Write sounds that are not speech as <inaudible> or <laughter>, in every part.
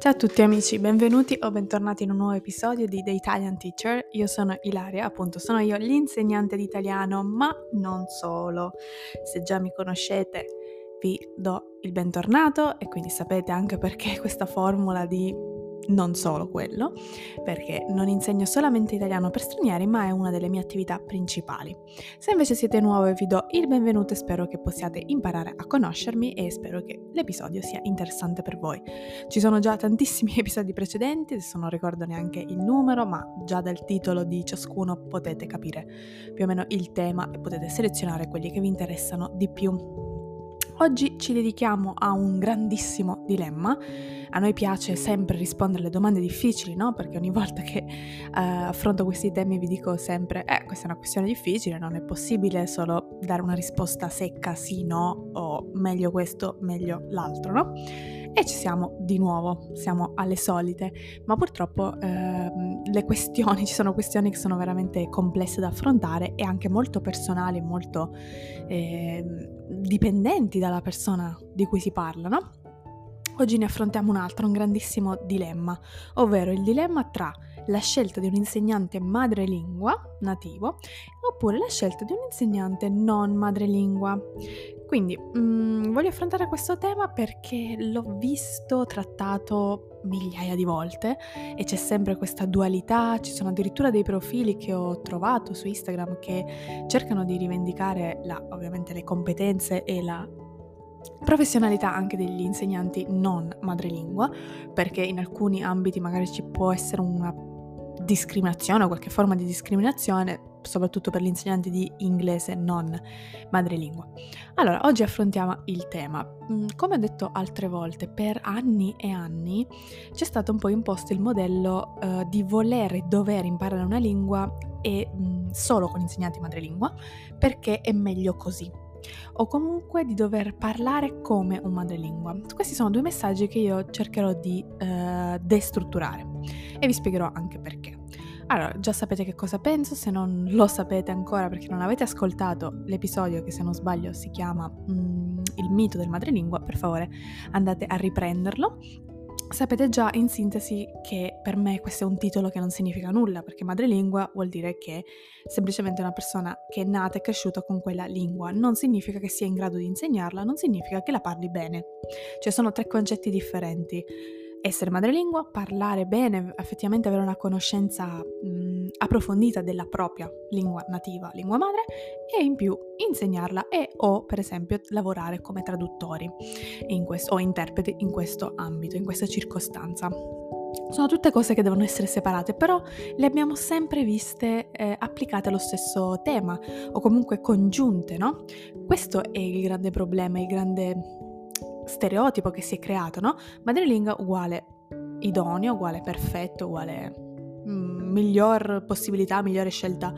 Ciao a tutti amici, benvenuti o bentornati in un nuovo episodio di The Italian Teacher. Io sono Ilaria, appunto sono io l'insegnante di italiano, ma non solo. Se già mi conoscete vi do il bentornato e quindi sapete anche perché questa formula di non solo quello, perché non insegno solamente italiano per stranieri, ma è una delle mie attività principali. Se invece siete nuovi vi do il benvenuto e spero che possiate imparare a conoscermi e spero che l'episodio sia interessante per voi. Ci sono già tantissimi <laughs> episodi precedenti, adesso non ricordo neanche il numero, ma già dal titolo di ciascuno potete capire più o meno il tema e potete selezionare quelli che vi interessano di più. Oggi ci dedichiamo a un grandissimo dilemma. A noi piace sempre rispondere alle domande difficili, no? Perché ogni volta che uh, affronto questi temi vi dico sempre, eh, questa è una questione difficile, non è possibile solo dare una risposta secca sì, no, o meglio questo, meglio l'altro, no? E ci siamo di nuovo, siamo alle solite, ma purtroppo eh, le questioni, <laughs> ci sono questioni che sono veramente complesse da affrontare e anche molto personali, molto eh, dipendenti dalla persona di cui si parla, no? Oggi ne affrontiamo un altro, un grandissimo dilemma, ovvero il dilemma tra la scelta di un insegnante madrelingua nativo oppure la scelta di un insegnante non madrelingua. Quindi mh, mm, voglio affrontare questo tema perché l'ho visto trattato migliaia di volte e c'è sempre questa dualità, ci sono addirittura dei profili che ho trovato su Instagram che cercano di rivendicare la, ovviamente le competenze e la professionalità anche degli insegnanti non madrelingua, perché in alcuni ambiti magari ci può essere una discriminazione o qualche forma di discriminazione, soprattutto per gli insegnanti di inglese non madrelingua. Allora, oggi affrontiamo il tema. Mm, come ho detto altre volte, per anni e anni c'è stato un po' imposto il modello uh, di voler e dover imparare una lingua e mh, mm, solo con insegnanti madrelingua, perché è meglio così o comunque di dover parlare come un madrelingua. Questi sono due messaggi che io cercherò di uh, destrutturare e vi spiegherò anche perché. Allora, già sapete che cosa penso, se non lo sapete ancora perché non avete ascoltato l'episodio che se non sbaglio si chiama mm, Il mito del madrelingua, per favore andate a riprenderlo Sapete già in sintesi che per me questo è un titolo che non significa nulla, perché madrelingua vuol dire che semplicemente una persona che è nata e cresciuta con quella lingua, non significa che sia in grado di insegnarla, non significa che la parli bene. Cioè sono tre concetti differenti essere madrelingua, parlare bene, effettivamente avere una conoscenza mh, approfondita della propria lingua nativa, lingua madre e in più insegnarla e o per esempio lavorare come traduttori questo, o interpreti in questo ambito, in questa circostanza. Sono tutte cose che devono essere separate, però le abbiamo sempre viste eh, applicate allo stesso tema o comunque congiunte, no? Questo è il grande problema, il grande stereotipo che si è creato, no? Madrelingua uguale idoneo, uguale perfetto, uguale mm, miglior possibilità, migliore scelta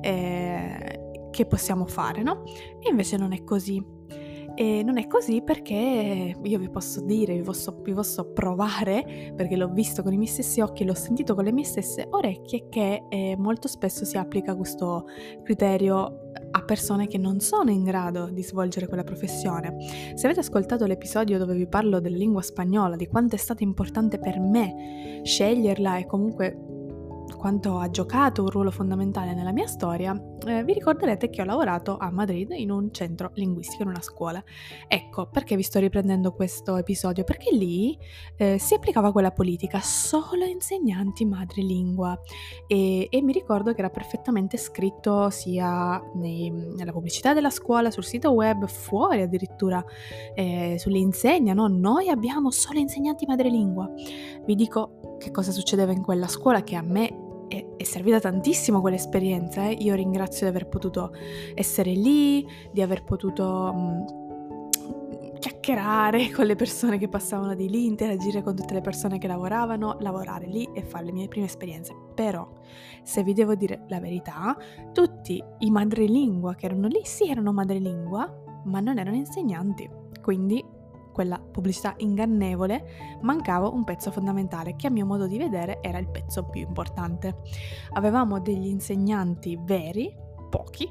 eh, che possiamo fare, no? E invece non è così. E non è così perché io vi posso dire, vi posso, vi posso, provare, perché l'ho visto con i miei stessi occhi, l'ho sentito con le mie stesse orecchie, che eh, molto spesso si applica questo criterio a persone che non sono in grado di svolgere quella professione. Se avete ascoltato l'episodio dove vi parlo della lingua spagnola, di quanto è stato importante per me sceglierla e comunque quanto ha giocato un ruolo fondamentale nella mia storia, eh, vi ricorderete che ho lavorato a Madrid in un centro linguistico, in una scuola. Ecco, perché vi sto riprendendo questo episodio? Perché lì eh, si applicava quella politica solo insegnanti madrelingua e, e, mi ricordo che era perfettamente scritto sia nei, nella pubblicità della scuola, sul sito web, fuori addirittura eh, sulle insegne, no? Noi abbiamo solo insegnanti madrelingua. Vi dico che cosa succedeva in quella scuola che a me è, è servita tantissimo quell'esperienza. Eh? Io ringrazio di aver potuto essere lì, di aver potuto mh, chiacchierare <laughs> con le persone che passavano di lì, interagire con tutte le persone che lavoravano, lavorare lì e fare le mie prime esperienze. Però, se vi devo dire la verità, tutti i madrelingua che erano lì sì erano madrelingua, ma non erano insegnanti. Quindi quella pubblicità ingannevole, mancava un pezzo fondamentale che a mio modo di vedere era il pezzo più importante. Avevamo degli insegnanti veri, pochi,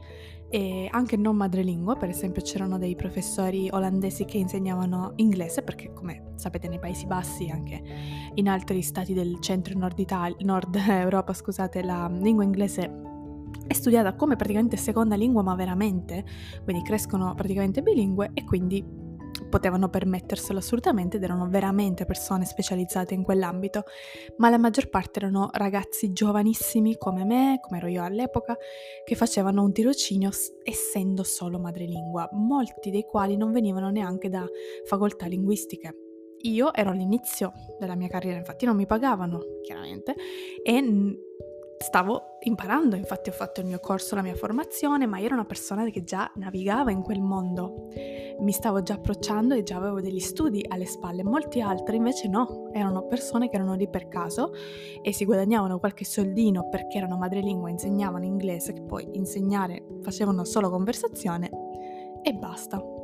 e anche non madrelingua, per esempio c'erano dei professori olandesi che insegnavano inglese, perché come sapete nei Paesi Bassi, anche in altri stati del centro e nord, Italia, nord <laughs> Europa, scusate, la lingua inglese è studiata come praticamente seconda lingua, ma veramente, quindi crescono praticamente bilingue e quindi potevano permetterselo assolutamente ed erano veramente persone specializzate in quell'ambito, ma la maggior parte erano ragazzi giovanissimi come me, come ero io all'epoca, che facevano un tirocinio essendo solo madrelingua, molti dei quali non venivano neanche da facoltà linguistiche. Io ero all'inizio della mia carriera, infatti non mi pagavano, chiaramente, e stavo imparando, infatti ho fatto il mio corso, la mia formazione, ma io ero una persona che già navigava in quel mondo, mi stavo già approcciando e già avevo degli studi alle spalle, molti altri invece no, erano persone che erano lì per caso e si guadagnavano qualche soldino perché erano madrelingua, insegnavano inglese, che poi insegnare facevano solo conversazione e basta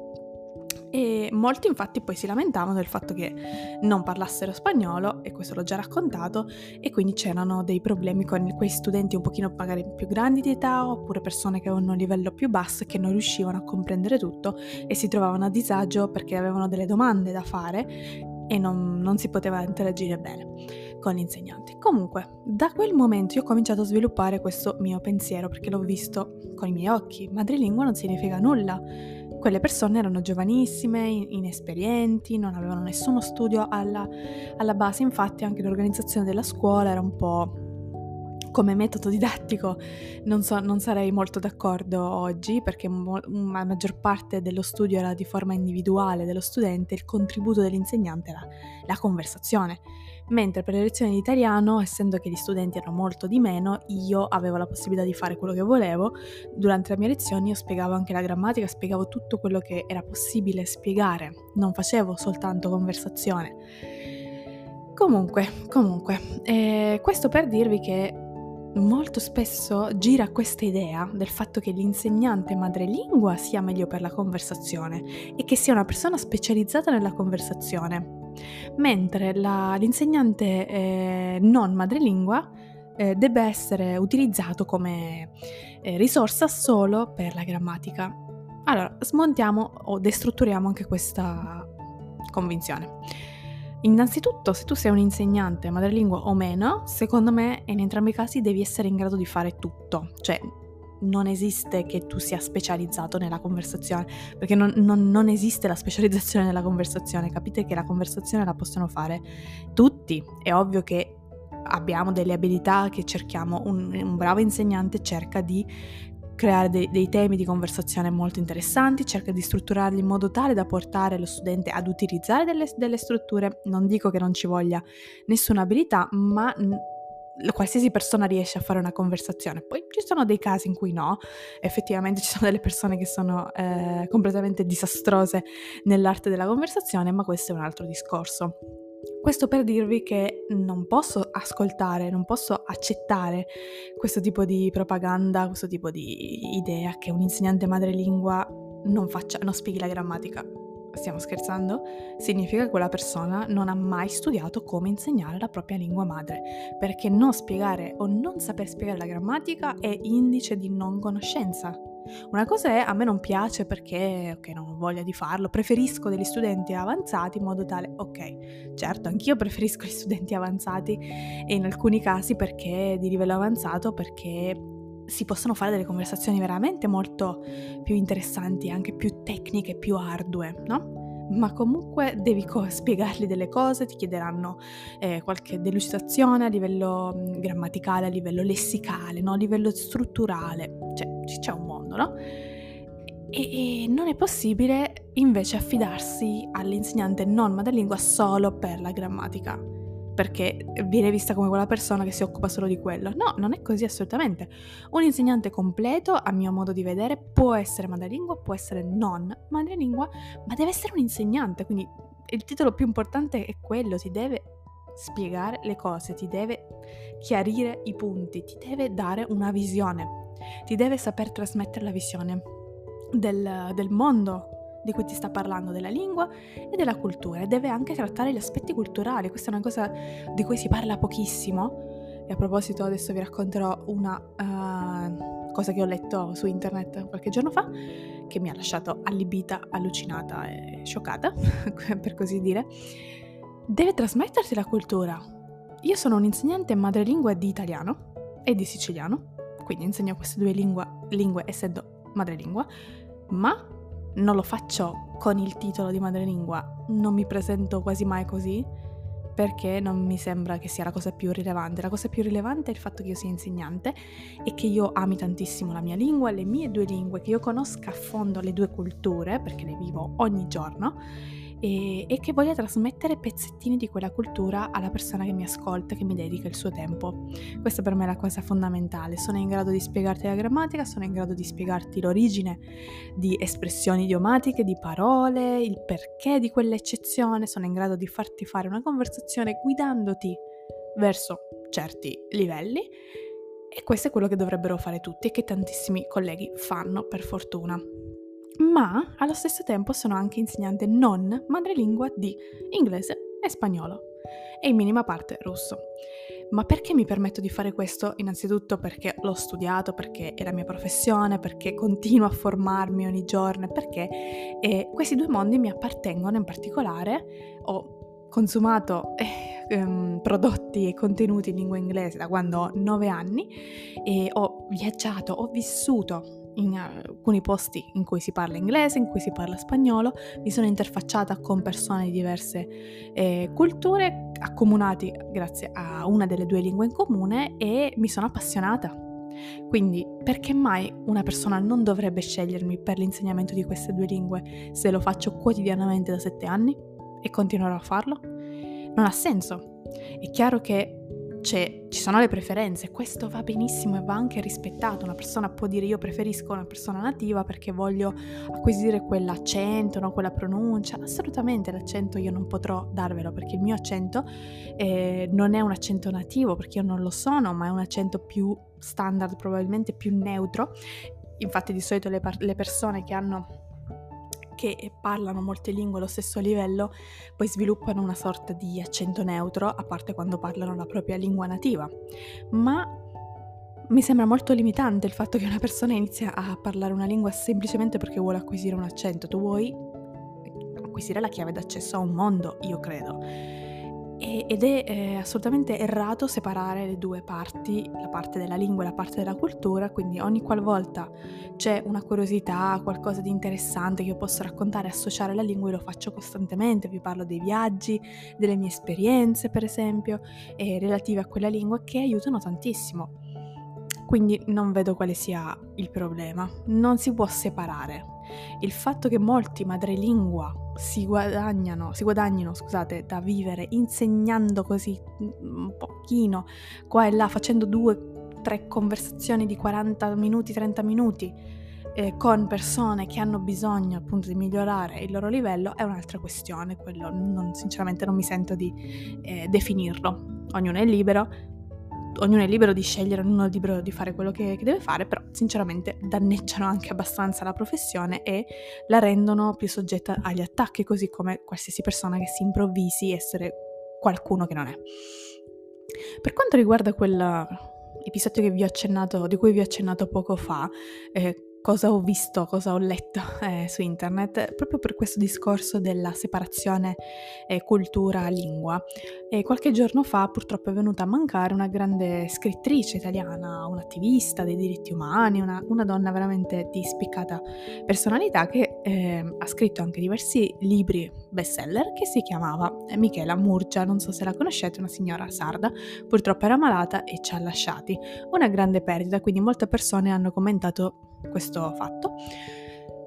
e molti infatti poi si lamentavano del fatto che non parlassero spagnolo e questo l'ho già raccontato e quindi c'erano dei problemi con quei studenti un pochino magari più grandi di età oppure persone che avevano un livello più basso e che non riuscivano a comprendere tutto e si trovavano a disagio perché avevano delle domande da fare e non, non si poteva interagire bene con l'insegnante. Comunque, da quel momento io ho cominciato a sviluppare questo mio pensiero perché l'ho visto con i miei occhi. Madrelingua non significa nulla quelle persone erano giovanissime, inesperienti, non avevano nessuno studio alla, alla base, infatti anche l'organizzazione della scuola era un po' come metodo didattico. Non, so, non, sarei molto d'accordo oggi perché mo- la maggior parte dello studio era di forma individuale dello studente, il contributo dell'insegnante era la conversazione mentre per le lezioni di italiano, essendo che gli studenti erano molto di meno, io avevo la possibilità di fare quello che volevo. Durante le mie lezioni io spiegavo anche la grammatica, spiegavo tutto quello che era possibile spiegare, non facevo soltanto conversazione. Comunque, comunque, eh, questo per dirvi che molto spesso gira questa idea del fatto che l'insegnante madrelingua sia meglio per la conversazione e che sia una persona specializzata nella conversazione mentre la, l'insegnante eh, non madrelingua eh, debba essere utilizzato come eh, risorsa solo per la grammatica. Allora, smontiamo o destrutturiamo anche questa convinzione. Innanzitutto, se tu sei un insegnante madrelingua o meno, secondo me in entrambi i casi devi essere in grado di fare tutto, cioè non esiste che tu sia specializzato nella conversazione, perché non, non, non, esiste la specializzazione nella conversazione, capite che la conversazione la possono fare tutti, è ovvio che abbiamo delle abilità che cerchiamo, un, un bravo insegnante cerca di creare dei, dei, temi di conversazione molto interessanti, cerca di strutturarli in modo tale da portare lo studente ad utilizzare delle, delle strutture, non dico che non ci voglia nessuna abilità, ma qualsiasi persona riesce a fare una conversazione. Poi ci sono dei casi in cui no, effettivamente ci sono delle persone che sono eh, completamente disastrose nell'arte della conversazione, ma questo è un altro discorso. Questo per dirvi che non posso ascoltare, non posso accettare questo tipo di propaganda, questo tipo di idea che un insegnante madrelingua non, faccia, non spieghi la grammatica stiamo scherzando? Significa che quella persona non ha mai studiato come insegnare la propria lingua madre, perché non spiegare o non saper spiegare la grammatica è indice di non conoscenza. Una cosa è a me non piace perché ok, non ho voglia di farlo, preferisco degli studenti avanzati in modo tale, ok, certo, anch'io preferisco gli <laughs> studenti avanzati e in alcuni casi perché di livello avanzato perché si possono fare delle conversazioni veramente molto più interessanti, anche più tecniche, più ardue, no? Ma comunque devi co- spiegargli delle cose, ti chiederanno eh, qualche delucidazione a livello mm, grammaticale, a livello lessicale, no? a livello strutturale, cioè c'è un mondo, no? E, e non è possibile invece affidarsi all'insegnante non madrelingua solo per la grammatica perché viene vista come quella persona che si occupa solo di quello. No, non è così assolutamente. Un insegnante completo, a mio modo di vedere, può essere madrelingua, può essere non madrelingua, ma deve essere un insegnante, quindi il titolo più importante è quello, ti deve spiegare le cose, ti deve chiarire i punti, ti deve dare una visione, ti deve saper trasmettere la visione del, del mondo di cui ti sta parlando, della lingua e della cultura e deve anche trattare gli aspetti culturali, questa è una cosa di cui si parla pochissimo. E a proposito adesso vi racconterò una uh, cosa che ho letto su internet qualche giorno fa, che mi ha lasciato allibita, allucinata e scioccata, <laughs> per così dire, deve trasmetterti la cultura. Io sono un insegnante madrelingua di italiano e di siciliano, quindi insegno queste due lingue, lingue essendo madrelingua, ma non lo faccio con il titolo di madrelingua, non mi presento quasi mai così perché non mi sembra che sia la cosa più rilevante. La cosa più rilevante è il fatto che io sia insegnante e che io ami tantissimo la mia lingua, le mie due lingue, che io conosca a fondo le due culture, perché le vivo ogni giorno e, e, che voglia trasmettere pezzettini di quella cultura alla persona che mi ascolta, che mi dedica il suo tempo. Questa per me è la cosa fondamentale. Sono in grado di spiegarti la grammatica, sono in grado di spiegarti l'origine di espressioni idiomatiche, di parole, il perché di quell'eccezione, sono in grado di farti fare una conversazione guidandoti verso certi livelli. E questo è quello che dovrebbero fare tutti e che tantissimi colleghi fanno per fortuna ma allo stesso tempo sono anche insegnante non madrelingua di inglese e spagnolo e in minima parte russo. Ma perché mi permetto di fare questo? Innanzitutto perché l'ho studiato, perché è la mia professione, perché continuo a formarmi ogni giorno, perché eh, questi due mondi mi appartengono in particolare. Ho consumato eh, ehm, prodotti e contenuti in lingua inglese da quando ho 9 anni e ho viaggiato, ho vissuto in alcuni posti in cui si parla inglese, in cui si parla spagnolo, mi sono interfacciata con persone di diverse eh, culture, accomunati grazie a una delle due lingue in comune e mi sono appassionata. Quindi perché mai una persona non dovrebbe scegliermi per l'insegnamento di queste due lingue se lo faccio quotidianamente da sette anni e continuerò a farlo? Non ha senso. È chiaro che c'è, ci sono le preferenze, questo va benissimo e va anche rispettato. Una persona può dire io preferisco una persona nativa perché voglio acquisire quell'accento, no? quella pronuncia. Assolutamente l'accento io non potrò darvelo perché il mio accento eh, non è un accento nativo perché io non lo sono, ma è un accento più standard, probabilmente più neutro. Infatti di solito le, par- le persone che hanno che parlano molte lingue allo stesso livello, poi sviluppano una sorta di accento neutro, a parte quando parlano la propria lingua nativa. Ma mi sembra molto limitante il fatto che una persona inizia a parlare una lingua semplicemente perché vuole acquisire un accento. Tu vuoi acquisire la chiave d'accesso a un mondo, io credo ed è eh, assolutamente errato separare le due parti, la parte della lingua e la parte della cultura, quindi ogni qualvolta c'è una curiosità, qualcosa di interessante che io posso raccontare, associare alla lingua, io lo faccio costantemente, vi parlo dei viaggi, delle mie esperienze per esempio, eh, relative a quella lingua che aiutano tantissimo. Quindi non vedo quale sia il problema, non si può separare il fatto che molti madrelingua si guadagnano, si guadagnino, scusate, da vivere insegnando così un pochino qua e là, facendo due, tre conversazioni di 40 minuti, 30 minuti eh, con persone che hanno bisogno appunto di migliorare il loro livello è un'altra questione, quello non, sinceramente non mi sento di eh, definirlo. Ognuno è libero, ognuno è libero di scegliere, ognuno è libero di fare quello che, che, deve fare, però sinceramente danneggiano anche abbastanza la professione e la rendono più soggetta agli attacchi, così come qualsiasi persona che si improvvisi essere qualcuno che non è. Per quanto riguarda quell'episodio di cui vi ho accennato poco fa, eh, cosa ho visto, cosa ho letto <laughs> eh, su internet, proprio per questo discorso della separazione eh, cultura-lingua. E qualche giorno fa purtroppo è venuta a mancare una grande scrittrice italiana, un'attivista dei diritti umani, una, una donna veramente di spiccata personalità che eh, ha scritto anche diversi libri bestseller che si chiamava Michela Murgia, non so se la conoscete, una signora sarda, purtroppo era malata e ci ha lasciati. Una grande perdita, quindi molte persone hanno commentato questo fatto.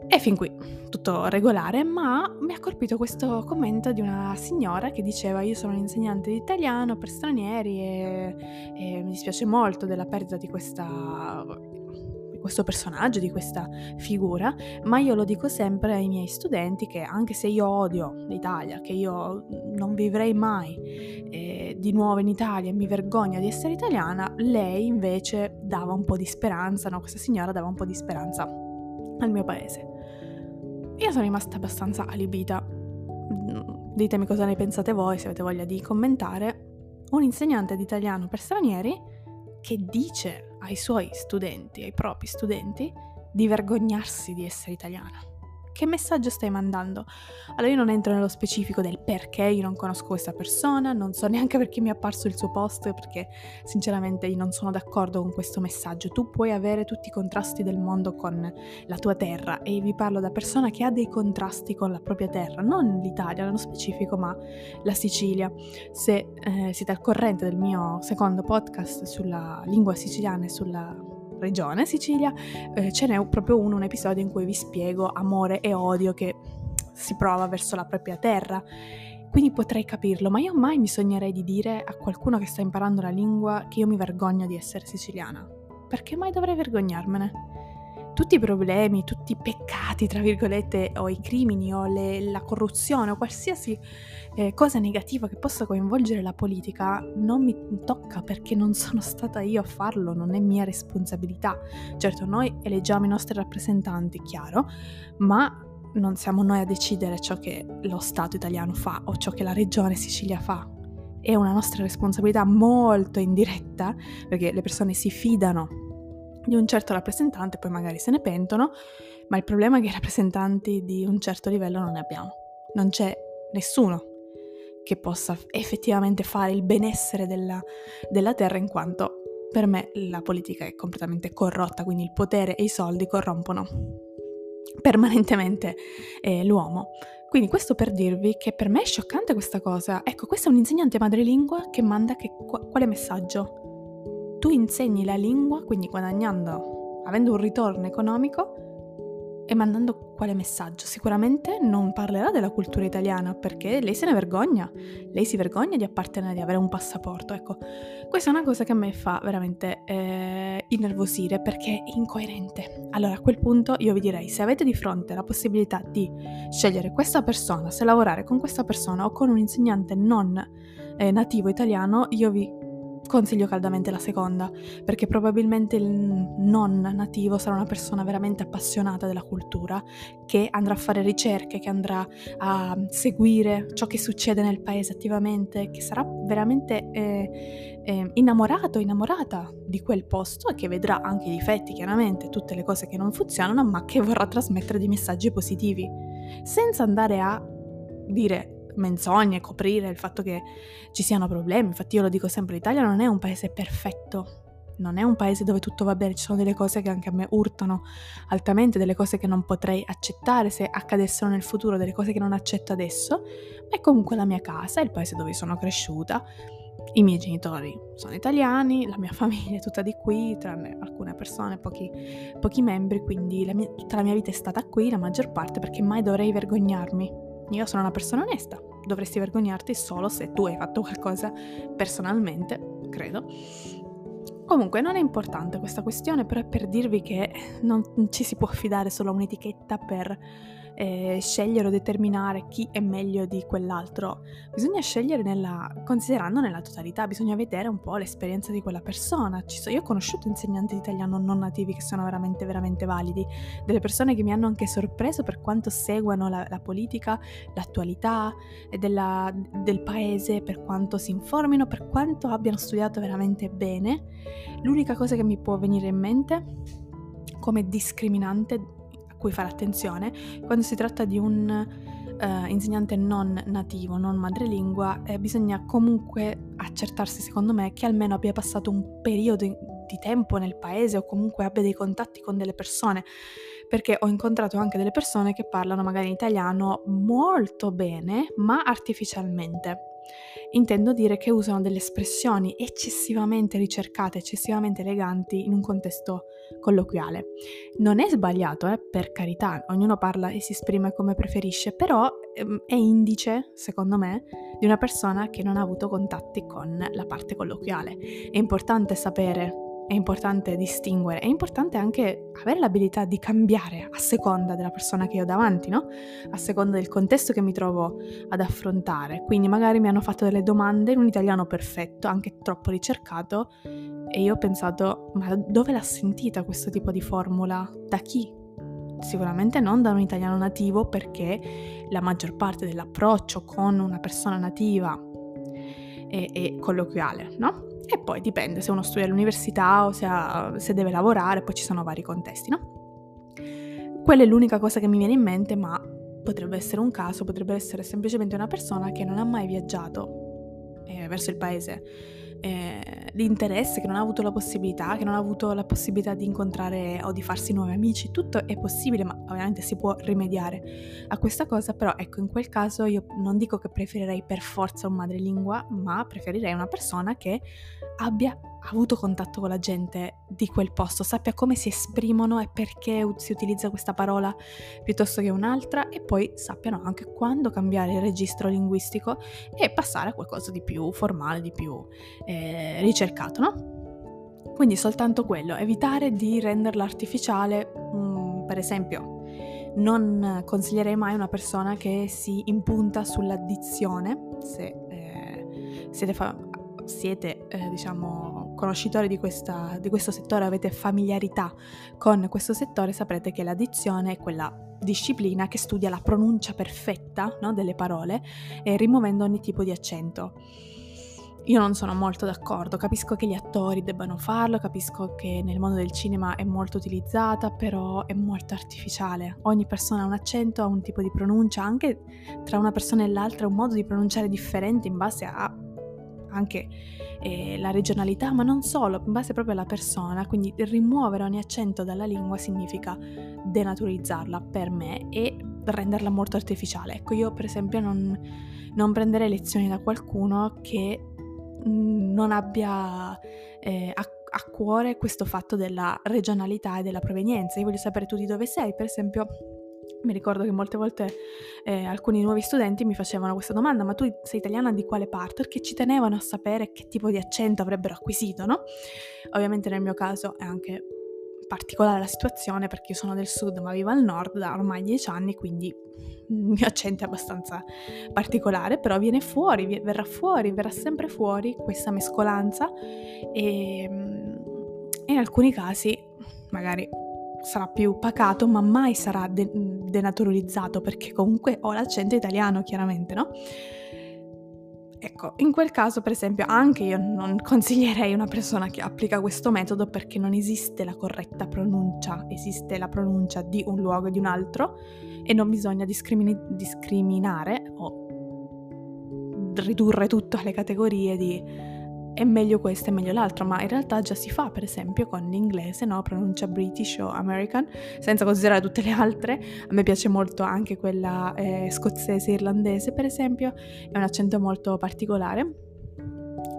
E fin qui tutto regolare, ma mi ha colpito questo commento di una signora che diceva io sono un insegnante di italiano per stranieri e, e mi dispiace molto della perdita di questa questo personaggio, di questa figura, ma io lo dico sempre ai miei studenti che anche se io odio l'Italia, che io non vivrei mai eh, di nuovo in Italia mi vergogno di essere italiana, lei invece dava un po' di speranza, no? questa signora dava un po' di speranza al mio paese. Io sono rimasta abbastanza alibita. Ditemi cosa ne pensate voi, se avete voglia di commentare. Un insegnante di italiano per stranieri che dice ai suoi studenti, ai propri studenti, di vergognarsi di essere italiana. Che messaggio stai mandando? Allora io non entro nello specifico del perché io non conosco questa persona, non so <laughs> neanche perché mi è apparso il suo post, perché sinceramente io non sono d'accordo con questo messaggio. Tu puoi avere tutti i contrasti del mondo con la tua terra e vi parlo da persona che ha dei contrasti con la propria terra, non l'Italia nello specifico, ma la Sicilia. Se eh, siete al corrente del mio secondo podcast sulla lingua siciliana e sulla regione Sicilia, eh, ce n'è proprio uno, un episodio in cui vi spiego amore e odio che si prova verso la propria terra. Quindi potrei capirlo, ma io mai mi sognerei di dire a qualcuno che sta imparando la lingua che io mi vergogno di essere siciliana. Perché mai dovrei vergognarmene? Tutti i problemi, tutti i peccati, tra virgolette, o i crimini, o le, la corruzione, o qualsiasi eh, cosa negativa che possa coinvolgere la politica, non mi tocca perché non sono stata io a farlo, non è mia responsabilità. Certo, noi eleggiamo i nostri rappresentanti, chiaro, ma non siamo noi a decidere ciò che lo Stato italiano fa o ciò che la regione Sicilia fa. È una nostra responsabilità molto indiretta perché le persone si fidano di un certo rappresentante, poi magari se ne pentono, ma il problema è che i rappresentanti di un certo livello non ne abbiamo. Non c'è nessuno che possa effettivamente fare il benessere della, della terra in quanto per me la politica è completamente corrotta, quindi il potere e i soldi corrompono permanentemente eh, l'uomo. Quindi questo per dirvi che per me è scioccante questa cosa. Ecco, questo è un insegnante madrelingua che manda che, quale messaggio? Tu insegni la lingua, quindi guadagnando, avendo un ritorno economico e mandando quale messaggio? Sicuramente non parlerà della cultura italiana perché lei se ne vergogna, lei si vergogna di appartenere, di avere un passaporto. Ecco, questa è una cosa che a me fa veramente eh, innervosire perché è incoerente. Allora a quel punto io vi direi, se avete di fronte la possibilità di scegliere questa persona, se lavorare con questa persona o con un insegnante non eh, nativo italiano, io vi consiglio caldamente la seconda, perché probabilmente il non nativo sarà una persona veramente appassionata della cultura, che andrà a fare ricerche, che andrà a seguire ciò che succede nel paese attivamente, che sarà veramente eh, eh, innamorato, innamorata di quel posto e che vedrà anche i difetti, chiaramente, tutte le cose che non funzionano, ma che vorrà trasmettere dei messaggi positivi, senza andare a dire menzogne, coprire il fatto che ci siano problemi. Infatti io lo dico sempre, l'Italia non è un paese perfetto, non è un paese dove tutto va bene, ci sono delle cose che anche a me urtano altamente, delle cose che non potrei accettare se accadessero nel futuro, delle cose che non accetto adesso, ma è comunque la mia casa, il paese dove sono cresciuta. I miei genitori sono italiani, la mia <laughs> famiglia è tutta di qui, tranne alcune persone, pochi, pochi membri, quindi la mia, tutta la mia vita è stata qui, la maggior parte, perché mai dovrei vergognarmi io sono una persona onesta, dovresti vergognarti solo se tu hai fatto qualcosa personalmente, credo. Comunque non è importante questa questione, però è per dirvi che non ci si può affidare solo a un'etichetta per eh, scegliere o determinare chi è meglio di quell'altro, bisogna scegliere nella, considerando nella totalità, bisogna vedere un po' l'esperienza di quella persona. So, io ho conosciuto insegnanti di italiano non nativi che sono veramente, veramente validi, delle persone che mi hanno anche sorpreso per quanto seguano la, la politica, l'attualità della, del paese, per quanto si informino, per quanto abbiano studiato veramente bene. L'unica cosa che mi può venire in mente come discriminante cui fare attenzione quando si tratta di un uh, insegnante non nativo, non madrelingua, eh, bisogna comunque accertarsi, secondo me, che almeno abbia passato un periodo di tempo nel paese o comunque abbia dei contatti con delle persone, perché ho incontrato anche delle persone che parlano magari in italiano molto bene, ma artificialmente. Intendo dire che usano delle espressioni eccessivamente ricercate, eccessivamente eleganti in un contesto colloquiale. Non è sbagliato, eh, per carità, ognuno parla e si esprime come preferisce, però ehm, è indice, secondo me, di una persona che non ha avuto contatti con la parte colloquiale. È importante sapere è importante distinguere, è importante anche avere l'abilità di cambiare a seconda della persona che ho davanti, no? A seconda del contesto che mi trovo ad affrontare. Quindi magari mi hanno fatto delle domande in un italiano perfetto, anche troppo ricercato, e io ho pensato, ma dove l'ha sentita questo tipo di formula? Da chi? Sicuramente non da un italiano nativo perché la maggior parte dell'approccio con una persona nativa è, è colloquiale, no? E poi dipende se uno studia all'università o se, ha, se deve lavorare, poi ci sono vari contesti, no? Quella è l'unica cosa che mi viene in mente, ma potrebbe essere un caso, potrebbe essere semplicemente una persona che non ha mai viaggiato eh, verso il paese eh, di interesse, che non ha avuto la possibilità, che non ha avuto la possibilità di incontrare o di farsi nuovi amici, tutto è possibile, ma ovviamente si può rimediare a questa cosa, però ecco, in quel caso io non dico che preferirei per forza un madrelingua, ma preferirei una persona che abbia avuto contatto con la gente di quel posto, sappia come si esprimono e perché si utilizza questa parola piuttosto che un'altra e poi sappiano anche quando cambiare il registro linguistico e passare a qualcosa di più formale, di più eh, ricercato, no? Quindi soltanto quello, evitare di renderla artificiale, mm, per esempio, non consiglierei mai una persona che si impunta sull'addizione, se eh, siete, fa- siete eh, diciamo, conoscitori di, questa, di questo settore, avete familiarità con questo settore, saprete che l'addizione è quella disciplina che studia la pronuncia perfetta no, delle parole, eh, rimuovendo ogni tipo di accento. Io non sono molto d'accordo, capisco che gli attori debbano farlo, capisco che nel mondo del cinema è molto utilizzata, però è molto artificiale. Ogni persona ha un accento, ha un tipo di pronuncia, anche tra una persona e l'altra un modo di pronunciare differente in base a anche eh, la regionalità, ma non solo, in base proprio alla persona, quindi rimuovere ogni accento dalla lingua significa denaturalizzarla per me e renderla molto artificiale. Ecco, io per esempio non, non prenderei lezioni da qualcuno che non abbia eh, a, a cuore questo fatto della regionalità e della provenienza. Io voglio sapere tu di dove sei, per esempio mi ricordo che molte volte eh, alcuni nuovi studenti mi facevano questa domanda, ma tu sei italiana di quale parte? Perché ci tenevano a sapere che tipo di accento avrebbero acquisito, no? Ovviamente nel mio caso è anche particolare la situazione perché io sono del sud ma vivo al nord da ormai dieci anni, quindi il mio accento è abbastanza particolare, però viene fuori, verrà fuori, verrà sempre fuori questa mescolanza e in alcuni casi magari sarà più pacato, ma mai sarà de- denaturalizzato perché comunque ho l'accento italiano, chiaramente, no? Ecco, in quel caso, per esempio, anche io non <laughs> consiglierei una persona che applica questo metodo perché non esiste la corretta pronuncia, esiste la pronuncia di un luogo e di un altro e non bisogna discrimini- discriminare o ridurre tutto alle categorie di è meglio questo, è meglio l'altro, ma in realtà già si fa, per esempio, con l'inglese, no? Pronuncia British o American, senza considerare tutte le altre. A me piace molto anche quella eh, scozzese, irlandese, per esempio, è un accento molto particolare.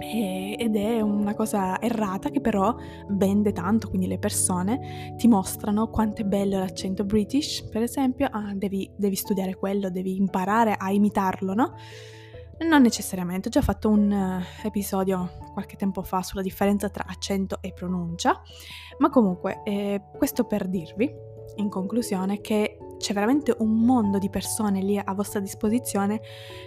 ed è una cosa errata che però vende tanto, quindi le persone ti mostrano quanto è bello l'accento british, per esempio, ah, devi, devi studiare quello, devi imparare a imitarlo, no? Non necessariamente, ho già fatto un uh, episodio qualche tempo fa sulla differenza tra accento e pronuncia, ma comunque eh, questo per dirvi, in conclusione, che c'è veramente un mondo di persone lì a vostra disposizione,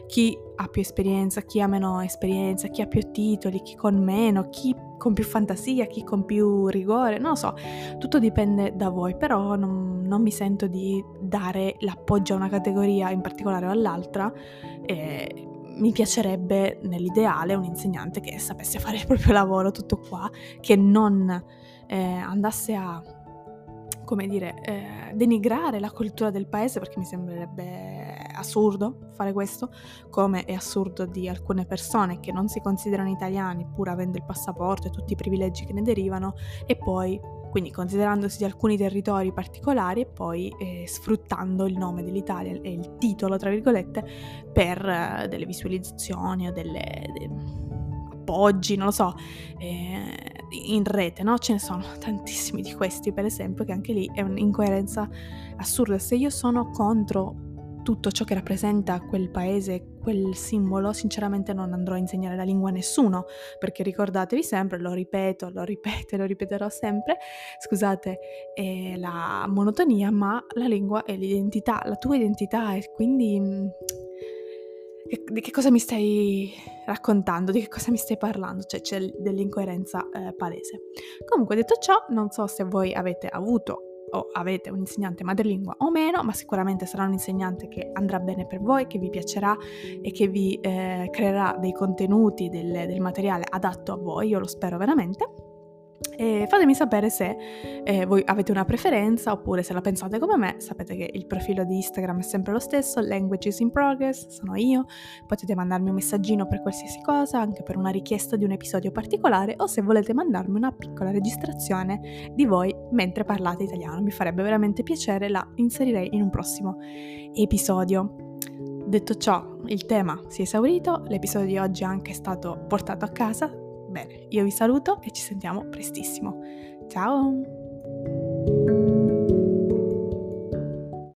chi ha più esperienza, chi ha meno esperienza, chi ha più titoli, chi con meno, chi con più fantasia, chi con più rigore, non lo so, tutto dipende da voi, però non, non mi sento di dare l'appoggio a una categoria in particolare o all'altra. Eh, mi piacerebbe nell'ideale un insegnante che sapesse fare il proprio lavoro, tutto qua, che non eh, andasse a, come dire, eh, denigrare la cultura del paese, perché mi sembrerebbe assurdo fare questo, come è assurdo di alcune persone che non si considerano italiani pur avendo il passaporto e tutti i privilegi che ne derivano, e poi quindi considerandosi di alcuni territori particolari e poi eh, sfruttando il nome dell'Italia e il titolo, tra virgolette, per eh, delle visualizzazioni o delle, de, appoggi, non lo so, eh, in rete, no? Ce ne sono <laughs> tantissimi di questi, per esempio, che anche lì è un'incoerenza assurda. Se io sono contro tutto ciò che rappresenta quel paese, quel simbolo, sinceramente non andrò a insegnare la lingua a nessuno, perché ricordatevi sempre, lo ripeto, lo ripeto e <laughs> lo ripeterò sempre, scusate eh, la monotonia, ma la lingua è l'identità, la tua identità e quindi mm, di che cosa mi stai raccontando, di che cosa mi stai parlando, cioè c'è dell'incoerenza eh, palese. Comunque detto ciò, non so se voi avete avuto o avete un insegnante madrelingua o meno, ma sicuramente sarà un insegnante che andrà bene per voi, che vi piacerà e che vi eh, creerà dei contenuti, del, del materiale adatto a voi, io lo spero veramente. E fatemi sapere se eh, voi avete una preferenza oppure se la pensate come me. Sapete che il profilo di Instagram è sempre lo stesso, Languages in Progress, sono io. Potete mandarmi un messaggino per qualsiasi cosa, anche per una richiesta di un episodio particolare o se volete mandarmi una piccola registrazione di voi mentre parlate italiano. Mi farebbe veramente piacere, la inserirei in un prossimo episodio. Detto ciò, il tema si è esaurito, l'episodio di oggi è anche stato portato a casa, Bene, io vi saluto e ci sentiamo prestissimo. Ciao!